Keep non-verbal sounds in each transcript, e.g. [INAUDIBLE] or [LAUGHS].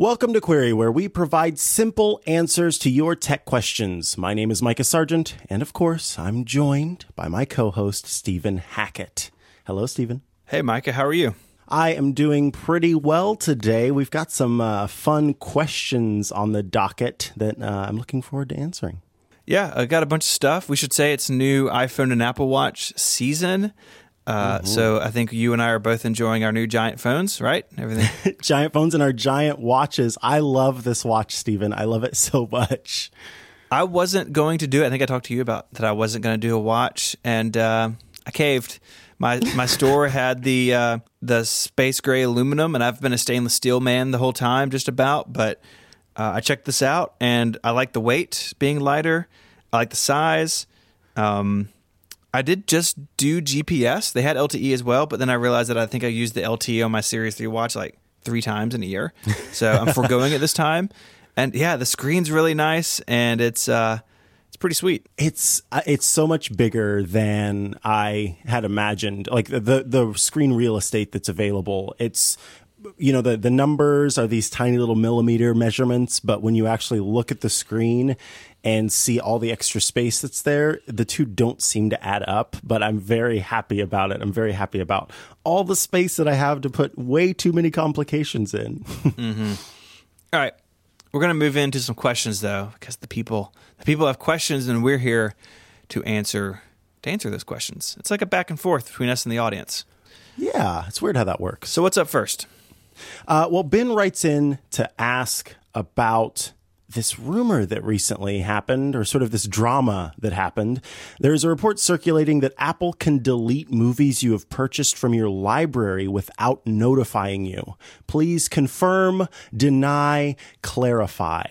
Welcome to Query, where we provide simple answers to your tech questions. My name is Micah Sargent, and of course, I'm joined by my co host, Stephen Hackett. Hello, Stephen. Hey, Micah, how are you? I am doing pretty well today. We've got some uh, fun questions on the docket that uh, I'm looking forward to answering. Yeah, I got a bunch of stuff. We should say it's new iPhone and Apple Watch season. Uh, mm-hmm. So I think you and I are both enjoying our new giant phones, right? Everything. [LAUGHS] giant phones and our giant watches. I love this watch, Stephen. I love it so much. I wasn't going to do it. I think I talked to you about that. I wasn't going to do a watch, and uh, I caved. My my [LAUGHS] store had the uh, the space gray aluminum, and I've been a stainless steel man the whole time, just about. But uh, I checked this out, and I like the weight being lighter. I like the size. Um, I did just do GPS. They had LTE as well, but then I realized that I think I used the LTE on my Series 3 watch like three times in a year. [LAUGHS] So I'm foregoing it this time. And yeah, the screen's really nice and it's uh it's pretty sweet. It's uh, it's so much bigger than I had imagined. Like the the screen real estate that's available. It's you know the the numbers are these tiny little millimeter measurements but when you actually look at the screen and see all the extra space that's there, the two don't seem to add up, but I'm very happy about it. I'm very happy about all the space that I have to put way too many complications in. [LAUGHS] mm-hmm. all right. We're going to move into some questions though, because the people, the people have questions and we're here to answer, to answer those questions. It's like a back and forth between us and the audience. Yeah. It's weird how that works. So what's up first? Uh, well, Ben writes in to ask about this rumor that recently happened, or sort of this drama that happened. There's a report circulating that Apple can delete movies you have purchased from your library without notifying you. Please confirm, deny, clarify.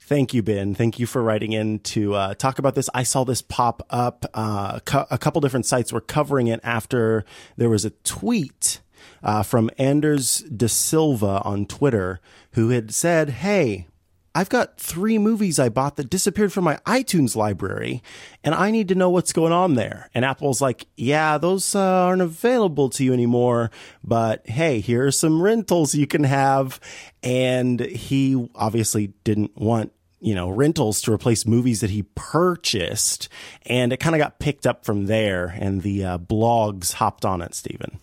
Thank you, Ben. Thank you for writing in to uh, talk about this. I saw this pop up. Uh, a couple different sites were covering it after there was a tweet uh, from Anders De Silva on Twitter who had said, Hey, I've got three movies I bought that disappeared from my iTunes library, and I need to know what's going on there. And Apple's like, yeah, those uh, aren't available to you anymore, but hey, here are some rentals you can have. And he obviously didn't want you know, rentals to replace movies that he purchased. And it kind of got picked up from there, and the uh, blogs hopped on it, Stephen.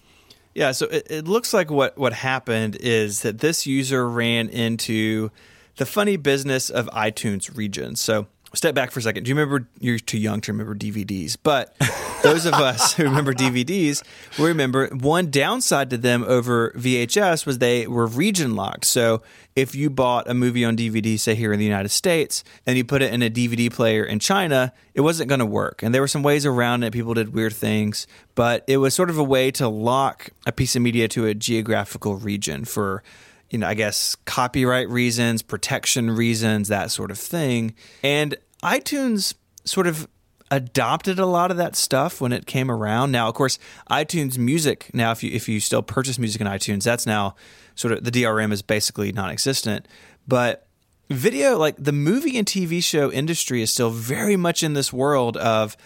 Yeah, so it, it looks like what, what happened is that this user ran into the funny business of iTunes regions. So step back for a second. Do you remember? You're too young to remember DVDs, but [LAUGHS] those of us who remember DVDs, we remember one downside to them over VHS was they were region locked. So if you bought a movie on DVD, say here in the United States, and you put it in a DVD player in China, it wasn't going to work. And there were some ways around it. People did weird things, but it was sort of a way to lock a piece of media to a geographical region for you know, I guess copyright reasons, protection reasons, that sort of thing. And iTunes sort of adopted a lot of that stuff when it came around. Now, of course, iTunes Music. Now, if you if you still purchase music in iTunes, that's now sort of the DRM is basically non-existent. But video, like the movie and TV show industry, is still very much in this world of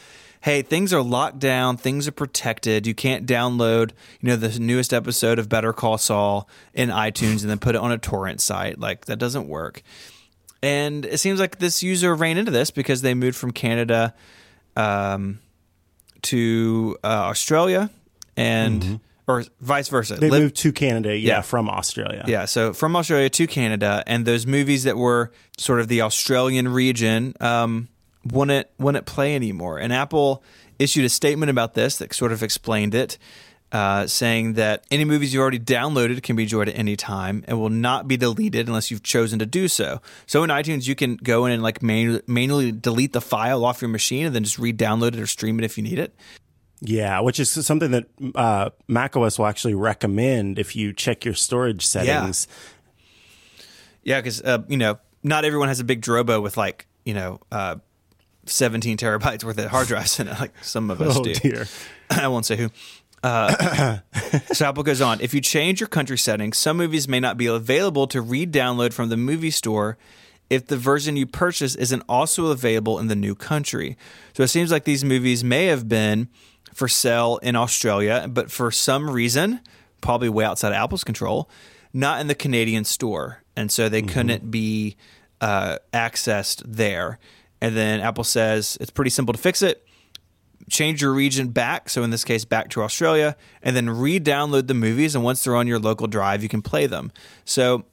hey, things are locked down, things are protected. You can't download, you know, the newest episode of Better Call Saul in iTunes and then put it on a torrent site. Like that doesn't work. And it seems like this user ran into this because they moved from Canada um, to uh, Australia and. Mm-hmm or vice versa. They moved to Canada, yeah, yeah, from Australia. Yeah, so from Australia to Canada, and those movies that were sort of the Australian region um, wouldn't wouldn't play anymore. And Apple issued a statement about this that sort of explained it, uh, saying that any movies you already downloaded can be enjoyed at any time and will not be deleted unless you've chosen to do so. So in iTunes, you can go in and like manu- manually delete the file off your machine and then just re-download it or stream it if you need it. Yeah, which is something that uh, macOS will actually recommend if you check your storage settings. Yeah, because yeah, uh, you know not everyone has a big Drobo with like you know uh, 17 terabytes worth of hard drives in it, like some of us oh, do. Dear. [CLEARS THROAT] I won't say who. Uh, [COUGHS] so Apple goes on. If you change your country settings, some movies may not be available to re-download from the movie store if the version you purchase isn't also available in the new country. So it seems like these movies may have been for sale in Australia, but for some reason, probably way outside Apple's control, not in the Canadian store, and so they couldn't be uh, accessed there. And then Apple says it's pretty simple to fix it. Change your region back, so in this case, back to Australia, and then re-download the movies. And once they're on your local drive, you can play them. So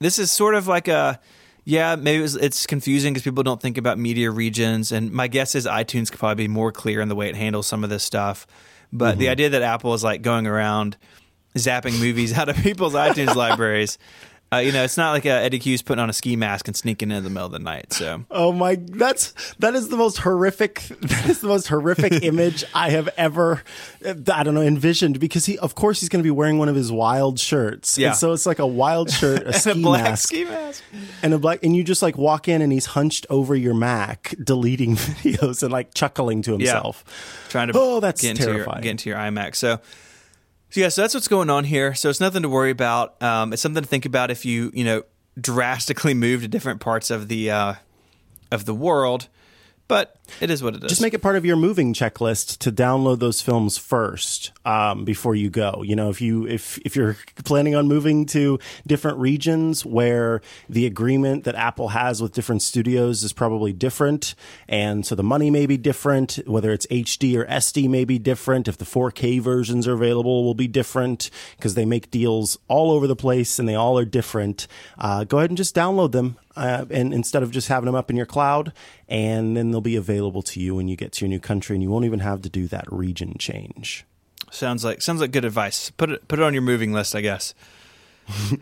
this is sort of like a yeah, maybe it was, it's confusing because people don't think about media regions. And my guess is iTunes could probably be more clear in the way it handles some of this stuff. But the mm-hmm. idea that Apple is like going around zapping movies [LAUGHS] out of people's iTunes libraries, uh, you know, it's not like uh, Eddy Cue's putting on a ski mask and sneaking in the middle of the night. So Oh my, that's that is the most horrific. [LAUGHS] That is the most horrific [LAUGHS] image I have ever, I don't know, envisioned. Because he, of course, he's going to be wearing one of his wild shirts. Yeah. And so it's like a wild [LAUGHS] shirt, a ski a black mask, ski mask. and a black, and you just like walk in, and he's hunched over your Mac, deleting videos and like chuckling to himself. trying to Oh, that's get into your terrifying. get into your iMac. So, so yeah, so that's what's going on here. So it's nothing to worry about. Um, it's something to think about if you you know drastically [LAUGHS] move to different parts of the uh, of the world. But it is what it is. Just make it part of your moving checklist to download those films first um, before you go. You know, if you if if you're planning on moving to different regions where the agreement that Apple has with different studios is probably different, and so the money may be different. Whether it's HD or SD may be different. If the 4K versions are available, will be different because they make deals all over the place and they all are different. Uh, go ahead and just download them uh, and instead of just having them up in your cloud, and then they'll be available to you when you get to your new country, and you won't even have to do that region change. Sounds like sounds like good advice. Put it put it on your moving list, I guess. [LAUGHS]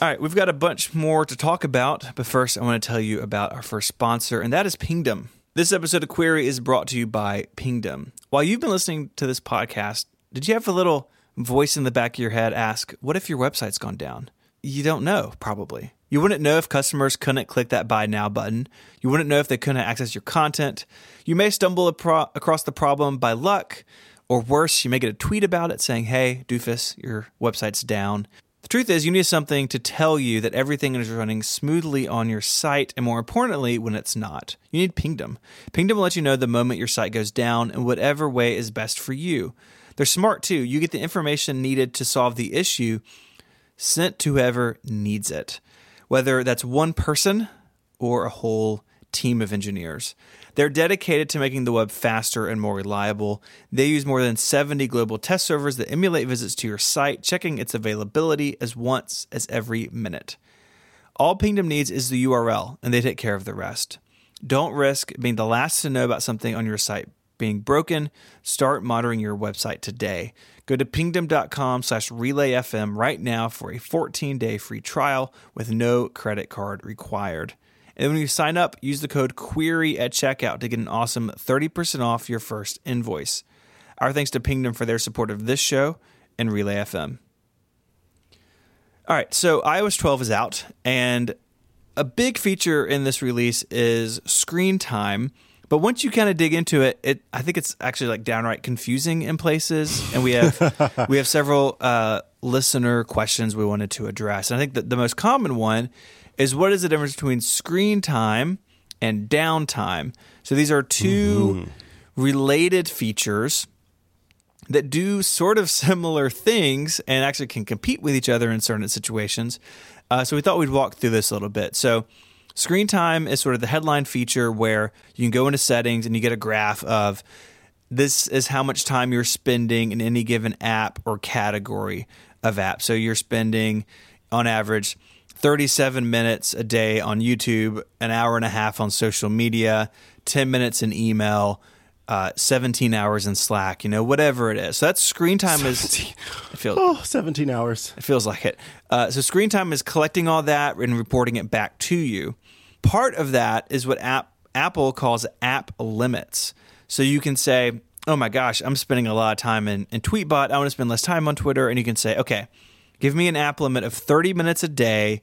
All right, we've got a bunch more to talk about, but first I want to tell you about our first sponsor, and that is Pingdom. This episode of Query is brought to you by Pingdom. While you've been listening to this podcast, did you have a little voice in the back of your head ask, "What if your website's gone down?" You don't know, probably. You wouldn't know if customers couldn't click that buy now button. You wouldn't know if they couldn't access your content. You may stumble apro- across the problem by luck, or worse, you may get a tweet about it saying, hey, doofus, your website's down. The truth is, you need something to tell you that everything is running smoothly on your site, and more importantly, when it's not. You need Pingdom. Pingdom will let you know the moment your site goes down in whatever way is best for you. They're smart too. You get the information needed to solve the issue sent to whoever needs it, whether that's one person or a whole team of engineers. They're dedicated to making the web faster and more reliable. They use more than 70 global test servers that emulate visits to your site, checking its availability as once as every minute. All Pingdom needs is the URL, and they take care of the rest. Don't risk being the last to know about something on your site being broken. Start monitoring your website today. Go to pingdom.com slash relayfm right now for a 14-day free trial with no credit card required. And when you sign up, use the code QUERY at checkout to get an awesome 30% off your first invoice. Our thanks to Pingdom for their support of this show and Relay FM. All right, so iOS 12 is out, and a big feature in this release is screen time. But once you kind of dig into it, it I think it's actually like downright confusing in places, and we have [LAUGHS] we have several uh, listener questions we wanted to address. And I think that the most common one is what is the difference between screen time and downtime? So these are 2 related features that do sort of similar things and actually can compete with each other in certain situations. Uh, so we thought we'd walk through this a little bit. So screen time is sort of the headline feature where you can go into settings and you get a graph of this is how much time you're spending in any given app or category of apps. So you're spending on average 37 minutes a day on YouTube, an hour and a half on social media, 10 minutes in email, uh, 17 hours in Slack, you know, whatever it is. So that's screen time is it feels Oh, 17 hours. it feels like it. Uh, so screen time is collecting all that and reporting it back to you. Part of that is what app, Apple calls app limits. So you can say, "Oh my gosh, I'm spending a lot of time in, in Tweetbot. I want to spend less time on Twitter." And you can say, "Okay, give me an app limit of 30 minutes a day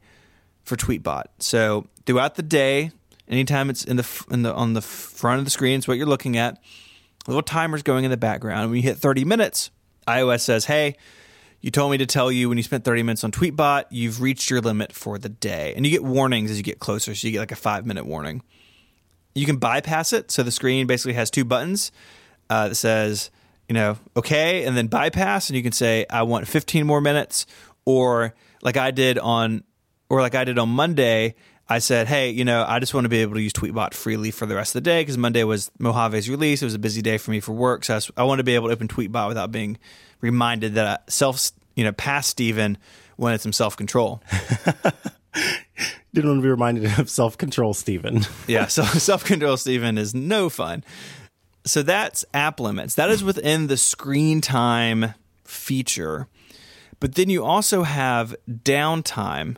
for Tweetbot." So throughout the day, anytime it's in the in the on the front of the screen, it's what you're looking at. Little timer's going in the background. When you hit 30 minutes, iOS says, "Hey." You told me to tell you when you spent 30 minutes on Tweetbot, you've reached your limit for the day. And you get warnings as you get closer. So you get like a five minute warning. You can bypass it. So the screen basically has two buttons uh, that says, you know, okay, and then bypass. And you can say, I want 15 more minutes. Or like I did on, or like I did on Monday. I said, hey, you know, I just want to be able to use Tweetbot freely for the rest of the day because Monday was Mojave's release. It was a busy day for me for work, so I, I want to be able to open Tweetbot without being reminded that I self, you know, past Stephen wanted some self control. [LAUGHS] Didn't want to be reminded of self control, Stephen. [LAUGHS] yeah, so [LAUGHS] self control, Stephen, is no fun. So that's app limits. That is within the screen time feature. But then you also have downtime.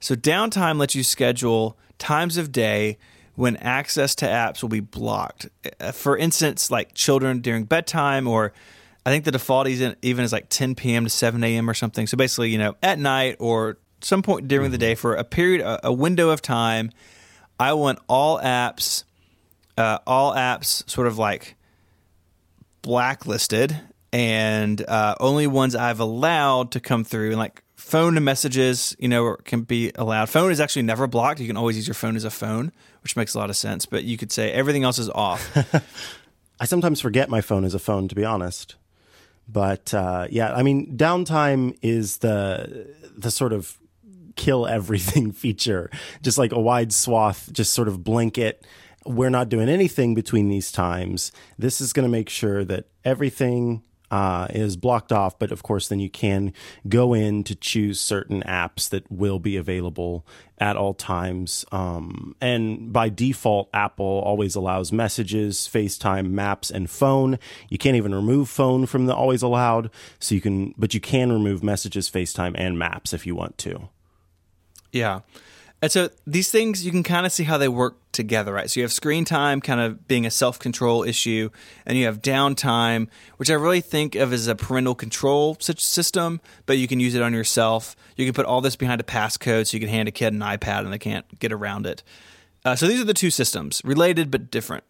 So downtime lets you schedule times of day when access to apps will be blocked. Uh, For instance, like children during bedtime, or I think the default is even is like 10 p.m. to 7 a.m. or something. So basically, you know, at night or some point during the day for a period, a, a window of time, I want all apps, uh, all apps sort of like blacklisted and uh, only ones I've allowed to come through. And like phone messages, you know, can be allowed. Phone is actually never blocked. You can always use your phone as a phone, which makes a lot of sense. But you could say everything else is off. [LAUGHS] I sometimes forget my phone is a phone, to be honest. But uh, yeah, I mean, downtime is the the sort of kill everything [LAUGHS] feature, just like a wide swath, just sort of blanket. We're not doing anything between these times. This is going to make sure that everything uh, is blocked off, but of course, then you can go in to choose certain apps that will be available at all times. Um, and by default, Apple always allows messages, FaceTime, Maps, and phone. You can't even remove phone from the always allowed, so you can, but you can remove messages, FaceTime, and Maps if you want to. Yeah. And so these things, you can kind of see how they work together, right? So you have screen time kind of being a self control issue, and you have downtime, which I really think of as a parental control system, but you can use it on yourself. You can put all this behind a passcode so you can hand a kid an iPad and they can't get around it. Uh, so these are the two systems, related but different.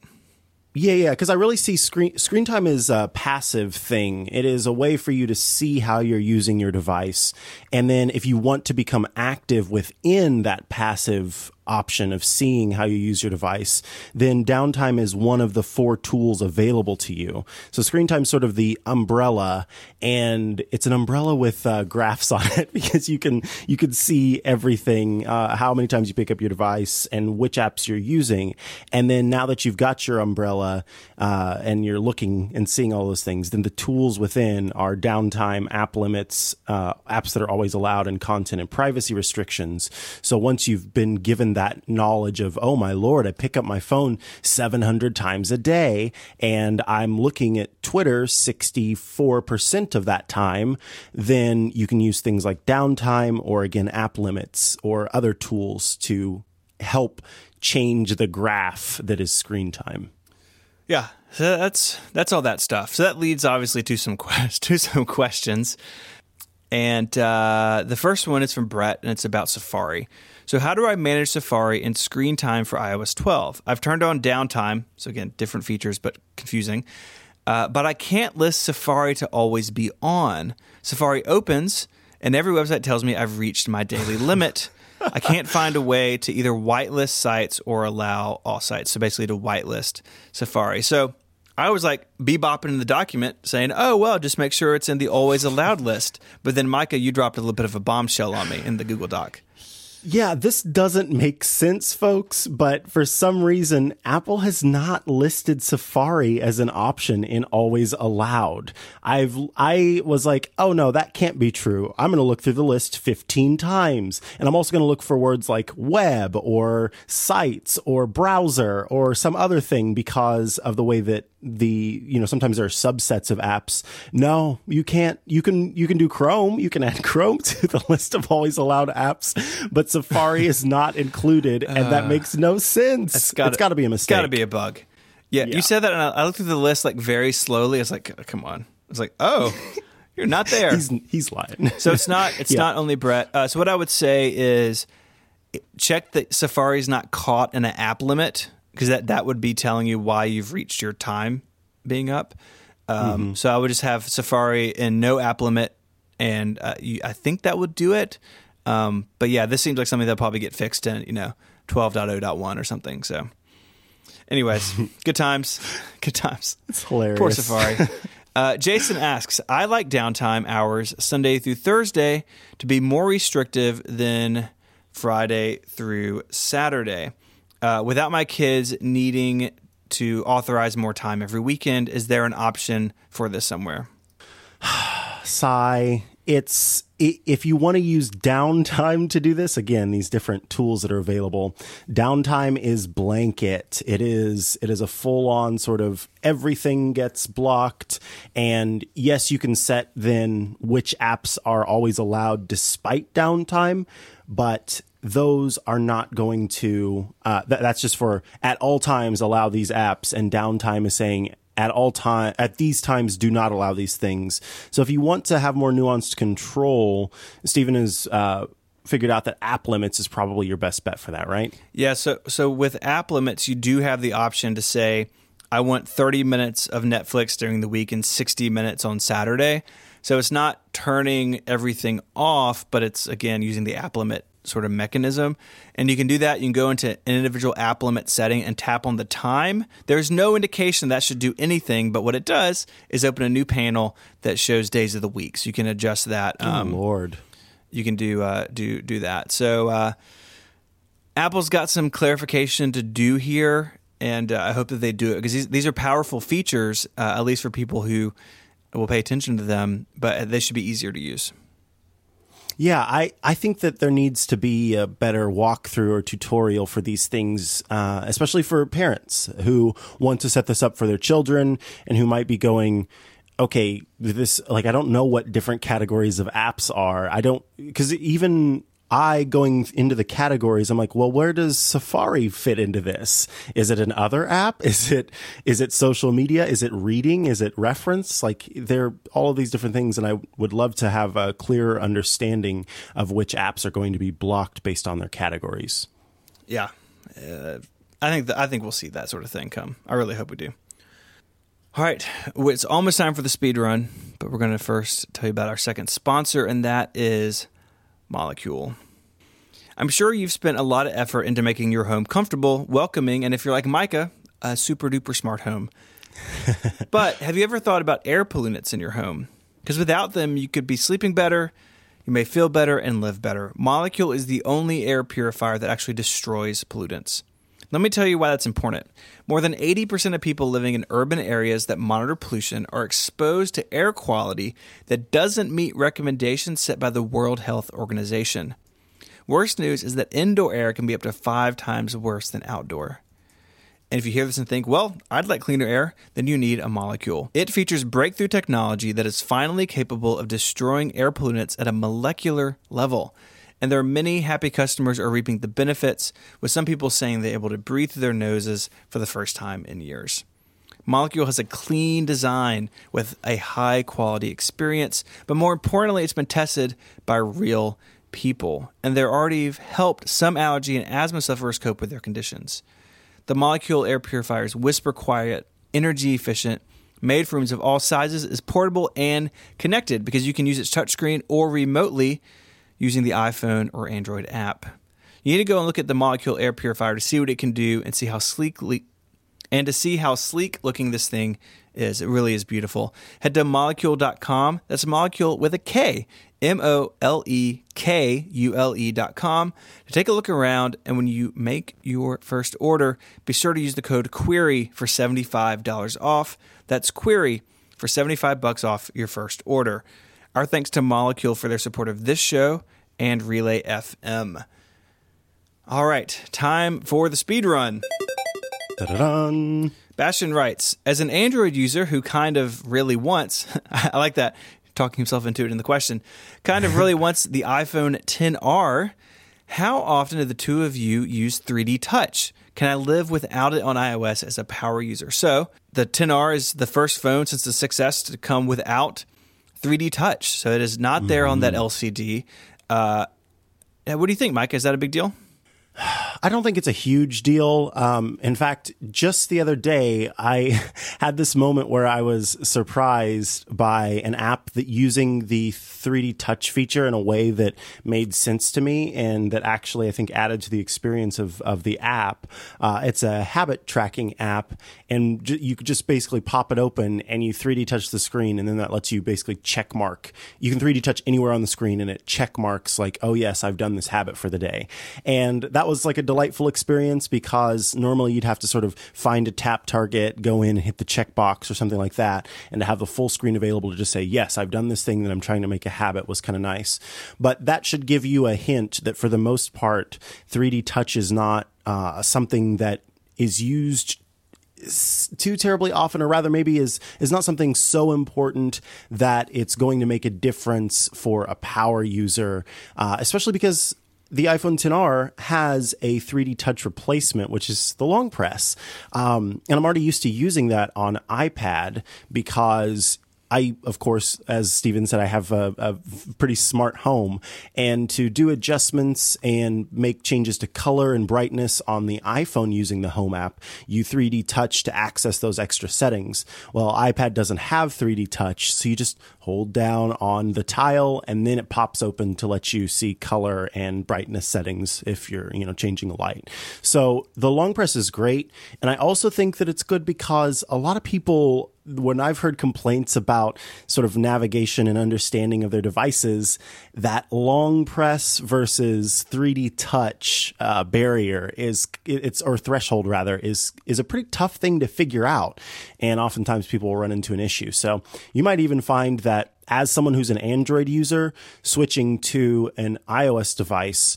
Yeah, yeah, because I really see screen screen time is a passive thing. It is a way for you to see how you're using your device, and then if you want to become active within that passive option of seeing how you use your device, then downtime is one of the four tools available to you. So screen time is sort of the umbrella and it's an umbrella with uh, graphs [LAUGHS] on it because you can, you can see everything, uh, how many times you pick up your device and which apps you're using. And then now that you've got your umbrella, uh, and you're looking and seeing all those things, then the tools within are downtime, app limits, uh, apps that are always allowed and content and privacy restrictions. So once you've been given that knowledge of, oh my lord, I pick up my phone 700 times a day and I'm looking at Twitter 64% of that time, then you can use things like downtime or again, app limits or other tools to help change the graph that is screen time. Yeah, so that's that's all that stuff. So that leads obviously to some [LAUGHS] to some questions. And uh, the first one is from Brett, and it's about Safari. So, how do I manage Safari and screen time for iOS 12? I've turned on downtime. So, again, different features, but confusing. Uh, but I can't list Safari to always be on. Safari opens, and every website tells me I've reached my daily [LAUGHS] limit. I can't find a way to either whitelist sites or allow all sites. So, basically, to whitelist Safari. So, I was like bebopping in the document saying, oh, well, just make sure it's in the always allowed list. But then, Micah, you dropped a little bit of a bombshell on me in the Google Doc. Yeah, this doesn't make sense, folks, but for some reason, Apple has not listed Safari as an option in always allowed. I've, I was like, oh no, that can't be true. I'm going to look through the list 15 times. And I'm also going to look for words like web or sites or browser or some other thing because of the way that the you know sometimes there are subsets of apps. No you can't you can you can do chrome. You can add [LAUGHS] chrome to the list of always allowed apps but safari is not included and uh, that makes no sense. it's got to be a mistake it's got to be a bug. Yeah, yeah, you said that and I, looked through the list like very slowly. It's like come on. It's like oh [LAUGHS] you're not there. He's, he's lying. So it's not it's [LAUGHS] yeah. not only brett. Uh, so what i would say is check that safari's not caught in an app limit because that that would be telling you why you've reached your time being up. Um, mm-hmm. So I would just have Safari and no app limit, and uh, you, I think that would do it. Um, but yeah, this seems like something that'll probably get fixed in you know 12.0.1 or something. So, anyways, [LAUGHS] good times, [LAUGHS] good times. It's hilarious. Poor Safari. [LAUGHS] Uh, Jason asks, I like downtime hours Sunday through Thursday to be more restrictive than Friday through Saturday. Uh, without my kids needing to authorize more time every weekend, is there an option for this somewhere? Sigh. It's if you want to use downtime to do this, again, these different tools that are available. Downtime is blanket. It is it is a full on sort of everything gets blocked. And yes, you can set then which apps are always allowed despite downtime, but those are not going to uh, th- that's just for at all times allow these apps and downtime is saying at all time at these times do not allow these things so if you want to have more nuanced control stephen has uh, figured out that app limits is probably your best bet for that right Yeah, so so with app limits, you do have the option to say, I want 30 minutes of Netflix during the week and 60 minutes on Saturday. So it's not turning everything off, but it's again using the app limit sort of mechanism. And you can do that. You can go into an individual app limit setting and tap on the time. There's no indication that should do anything, but what it does is open a new panel that shows days of the week. So you can adjust that. oh lord you can do uh, do do that. So uh, Apple's got some clarification to do here, and uh, I hope that they do it because these these are powerful features, uh, at least for people who will pay attention to them. But they should be easier to use. Yeah, I, I think that there needs to be a better walkthrough or tutorial for these things, uh, especially for parents who want to set this up for their children and who might be going, okay, this, like, I don't know what different categories of apps are. I don't, because even I going into the categories, I'm like, well, where does Safari fit into this? Is it an other app? [LAUGHS] Is it is it social media? Is it reading? Is it reference? Like there are all of these different things, and I would love to have a clearer understanding of which apps are going to be blocked based on their categories. Yeah, uh, I think I think we'll see that sort of thing come. I really hope we do. All right, it's almost time for the speed run, but we're going to first tell you about our second sponsor, and that is Molekule. I'm sure you've spent a lot of effort into making your home comfortable, welcoming, and if you're like Micah, a super duper smart home. [LAUGHS] but have you ever thought about air pollutants in your home? Because without them, you could be sleeping better, you may feel better, and live better. Molekule is the only air purifier that actually destroys pollutants. Let me tell you why that's important. More than 80% of people living in urban areas that monitor pollution are exposed to air quality that doesn't meet recommendations set by the World Health Organization. Worst news is that indoor air can be up to five times worse than outdoor. And if you hear this and think, well, I'd like cleaner air, then you need a Molekule. It features breakthrough technology that is finally capable of destroying air pollutants at a molecular level. And there are many happy customers are reaping the benefits, with some people saying they're able to breathe through their noses for the first time in years. Molekule has a clean design with a high quality experience, but more importantly, it's been tested by real people, and they're already helped some allergy and asthma sufferers cope with their conditions. The Molekule air purifier is whisper quiet, energy efficient, made for rooms of all sizes, is portable and connected because you can use its touchscreen or remotely using the iPhone or Android app. You need to go and look at the Molekule air purifier to see what it can do and see how sleekly and to see how sleek looking this thing is. It really is beautiful. Head to molekule.com. That's Molekule with a K. M O L E K U L E.com to take a look around. And when you make your first order, be sure to use the code QUERY for $75 off. That's QUERY for 75 bucks off your first order. Our thanks to Molekule for their support of this show and Relay FM. All right, time for the speed run. Da-da-dun. Bastion writes, as an Android user who kind of really wants, [LAUGHS] I like that, talking himself into it in the question, kind of really [LAUGHS] wants the iPhone 10R, how often do the two of you use 3D Touch? Can I live without it on iOS as a power user? So, the 10R is the first phone since the 6S to come without 3D Touch. So, it is not there on that LCD. Uh, what do you think, Mike? Is that a big deal? I don't think it's a huge deal. Um, in fact, just the other day, I [LAUGHS] had this moment where I was surprised by an app that using the 3D touch feature in a way that made sense to me and that actually I think added to the experience of, of the app. Uh, it's a habit tracking app and j- you could just basically pop it open and you 3D touch the screen and then that lets you basically check mark. You can 3D touch anywhere on the screen and it check marks like, oh yes, I've done this habit for the day. And that was like a delightful experience because normally you'd have to sort of find a tap target, go in hit the checkbox or something like that. And to have the full screen available to just say, yes, I've done this thing that I'm trying to make a habit was kind of nice. But that should give you a hint that for the most part, 3D touch is not uh, something that is used too terribly often, or rather, maybe is is not something so important that it's going to make a difference for a power user, uh, especially because the iPhone 10R has a 3D touch replacement, which is the long press. Um, and I'm already used to using that on iPad because I, of course, as Stephen said, I have a, a, pretty smart home. And to do adjustments and make changes to color and brightness on the iPhone using the Home app, you 3D touch to access those extra settings. Well, iPad doesn't have 3D touch, so you just hold down on the tile and then it pops open to let you see color and brightness settings if you're, you know, changing a light. So the long press is great. And I also think that it's good because a lot of people when I've heard complaints about sort of navigation and understanding of their devices, that long press versus 3D touch uh, barrier is it's or threshold rather is is a pretty tough thing to figure out, and oftentimes people will run into an issue. So you might even find that as someone who's an Android user switching to an iOS device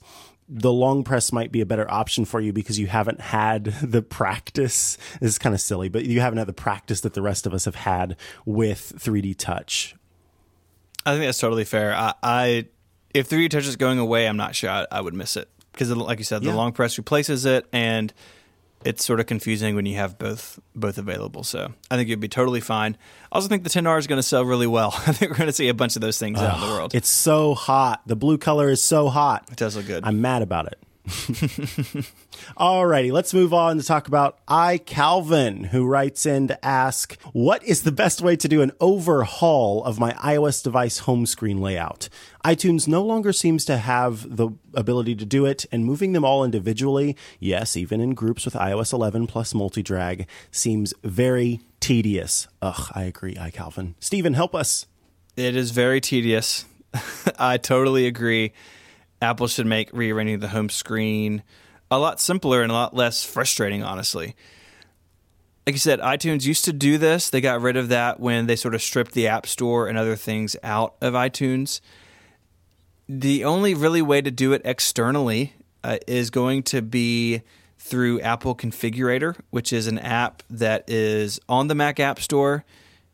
the long press might be a better option for you because you haven't had the practice. This is kind of silly, but you haven't had the practice that the rest of us have had with 3D touch. I think that's totally fair. I, I if 3D touch is going away, I'm not sure I, I would miss it because, like you said, the yeah. long press replaces it, and it's sort of confusing when you have both both available. So I think you'd be totally fine. I also think the 10R is going to sell really well. [LAUGHS] I think we're going to see a bunch of those things oh, out in the world. It's so hot. The blue color is so hot. It does look good. I'm mad about it. [LAUGHS] Alrighty, let's move on to talk about I Calvin, who writes in to ask, what is the best way to do an overhaul of my iOS device home screen layout? iTunes no longer seems to have the ability to do it, and moving them all individually, yes, even in groups with iOS 11 plus multi-drag, seems very tedious. Ugh, I agree, I Calvin. Stephen, help us. It is very tedious. [LAUGHS] I totally agree. Apple should make rearranging the home screen a lot simpler and a lot less frustrating, honestly. Like you said, iTunes used to do this. They got rid of that when they sort of stripped the App Store and other things out of iTunes. The only really way to do it externally uh, is going to be through Apple Configurator, which is an app that is on the Mac App Store,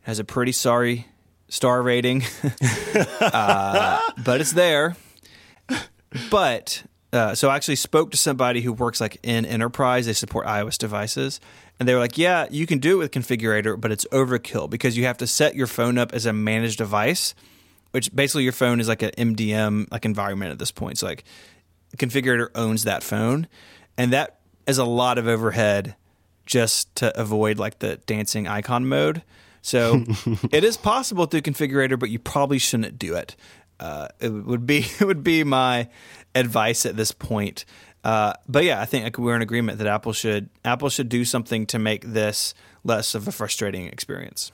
has a pretty sorry star rating, [LAUGHS] uh, but it's there but uh, so I actually spoke to somebody who works like in enterprise. They support iOS devices, and they were like, "Yeah, you can do it with configurator, but it's overkill because you have to set your phone up as a managed device, which basically your phone is like an MDM like environment at this point. So like, configurator owns that phone, and that is a lot of overhead just to avoid like the dancing icon mode. So [LAUGHS] it is possible through configurator, but you probably shouldn't do it uh, it would be [LAUGHS] it would be my advice at this point. Uh, but yeah, I think we're in agreement that Apple should Apple should do something to make this less of a frustrating experience.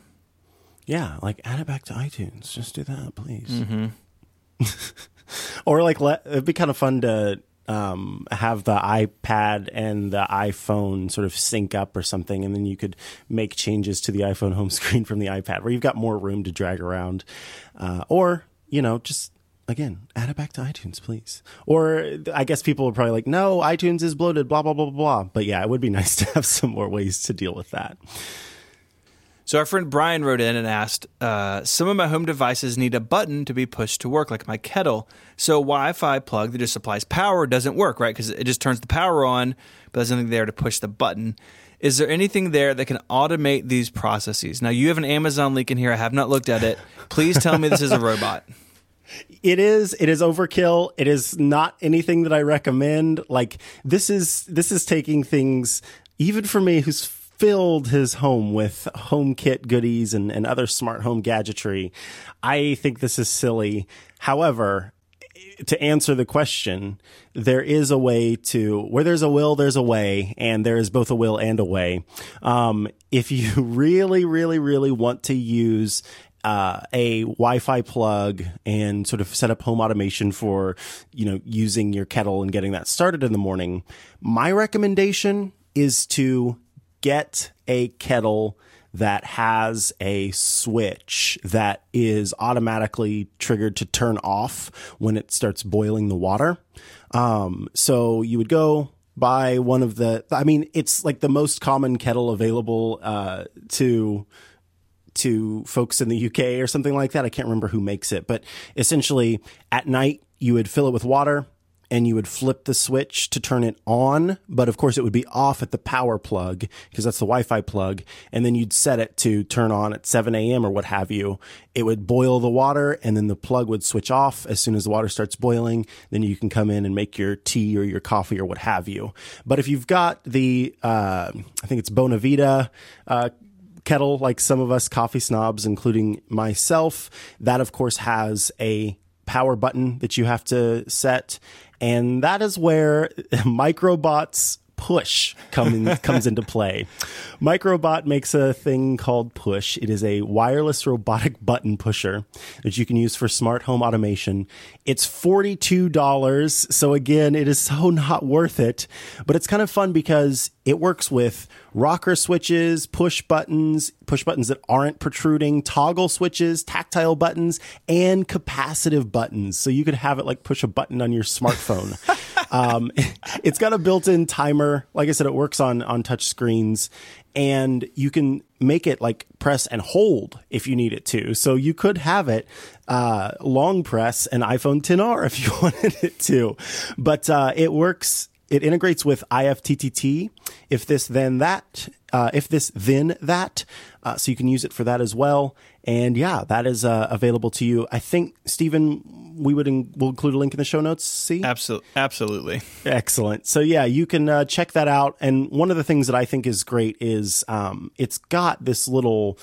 Yeah, like add it back to iTunes. Just do that, please. Mm-hmm. [LAUGHS] or like let it'd be kind of fun to um, have the iPad and the iPhone sort of sync up or something, and then you could make changes to the iPhone home [LAUGHS] screen from the iPad, where you've got more room to drag around. Uh, or you know, just again, add it back to iTunes, please. Or I guess people are probably like, no, iTunes is bloated, blah, blah, blah, blah. Blah. But yeah, it would be [LAUGHS] nice to have some more ways to deal with that. So our friend Brian wrote in and asked, uh, some of my home devices need a button to be pushed to work, like my kettle. So a Wi-Fi plug that just supplies power doesn't work, right? Because it just turns the power on, but there's nothing there to push the button. Is there anything there that can automate these processes? Now you have an Amazon link in here. I have not looked at it. Please tell me this is a robot. [LAUGHS] It is it is overkill. It is not anything that I recommend. Like this is this is taking things even for me who's filled his home with HomeKit goodies and, and other smart home gadgetry. I think this is silly. However, to answer the question, there is a way to where there's a will, there's a way, and there is both a will and a way. Um, if you [LAUGHS] really, really, really want to use uh, a Wi-Fi plug and sort of set up home automation for you know using your kettle and getting that started in the morning, my recommendation is to get a kettle that has a switch that is automatically triggered to turn off when it starts boiling the water. Um, so you would go buy one of the, I mean, it's like the most common kettle available, uh, to, to folks in the UK or something like that. I can't remember who makes it, but essentially at night you would fill it with water and you would flip the switch to turn it on, but of course it would be off at the power plug because that's the Wi-Fi plug. And then you'd set it to turn on at 7 a.m. or what have you. It would boil the water and then the plug would switch off as soon as the water starts boiling. Then you can come in and make your tea or your coffee or what have you. But if you've got the, uh, I think it's Bonavita, uh, kettle like some of us coffee snobs, including myself, that of course has a power button that you have to set. And that is where [LAUGHS] Microbots push come comes into play. Microbot makes a thing called push. It is a wireless robotic button pusher that you can use for smart home automation. It's $42. So again, it is so not worth it, but it's kind of fun because it works with rocker switches, push buttons, push buttons that aren't protruding, toggle switches, tactile buttons, and capacitive buttons. So you could have it like push a button on your smartphone. [LAUGHS] um, [LAUGHS] it's got a built-in timer. Like I said, it works on on touch screens, and you can make it like press and hold if you need it to. So you could have it uh, long press an iPhone 10R if [LAUGHS] you wanted it to, but uh, it works. It integrates with IFTTT. If this, then that. Uh, if this, then that. Uh, so you can use it for that as well. And yeah, that is uh, available to you. I think Stephen, we would in, we'll include a link in the show notes. See, absolutely, absolutely, excellent. So yeah, you can uh, check that out. And one of the things that I think is great is um, it's got this little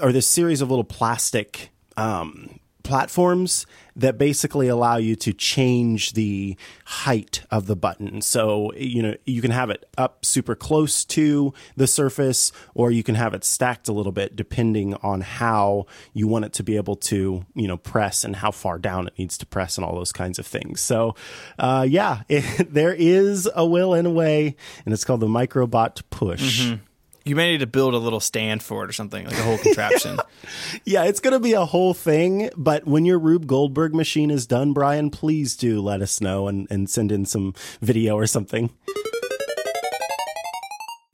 or this series of little plastic um, platforms that basically allow you to change the height of the button. So, you know, you can have it up super close to the surface, or you can have it stacked a little bit depending on how you want it to be able to, you know, press and how far down it needs to press and all those kinds of things. So, uh, yeah, [LAUGHS] it, there is a will and a way, and it's called the Microbot Push. Mm-hmm. You may need to build a little stand for it or something, like a whole contraption. [LAUGHS] yeah, it's going to be a whole thing. But when your Rube Goldberg machine is done, Brian, please do let us know and, and send in some video or something.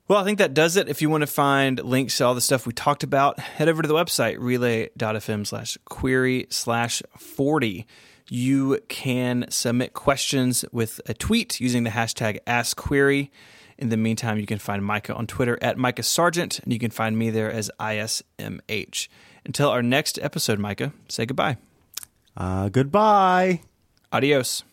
Well, I think that does it. If you want to find links to all the stuff we talked about, head over to the website, relay.fm slash query slash 40. You can submit questions with a tweet using the hashtag AskQuery. In the meantime, you can find Micah on Twitter at Micah Sargent, and you can find me there as ISMH. Until our next episode, Micah, say goodbye. Uh, goodbye. Adios.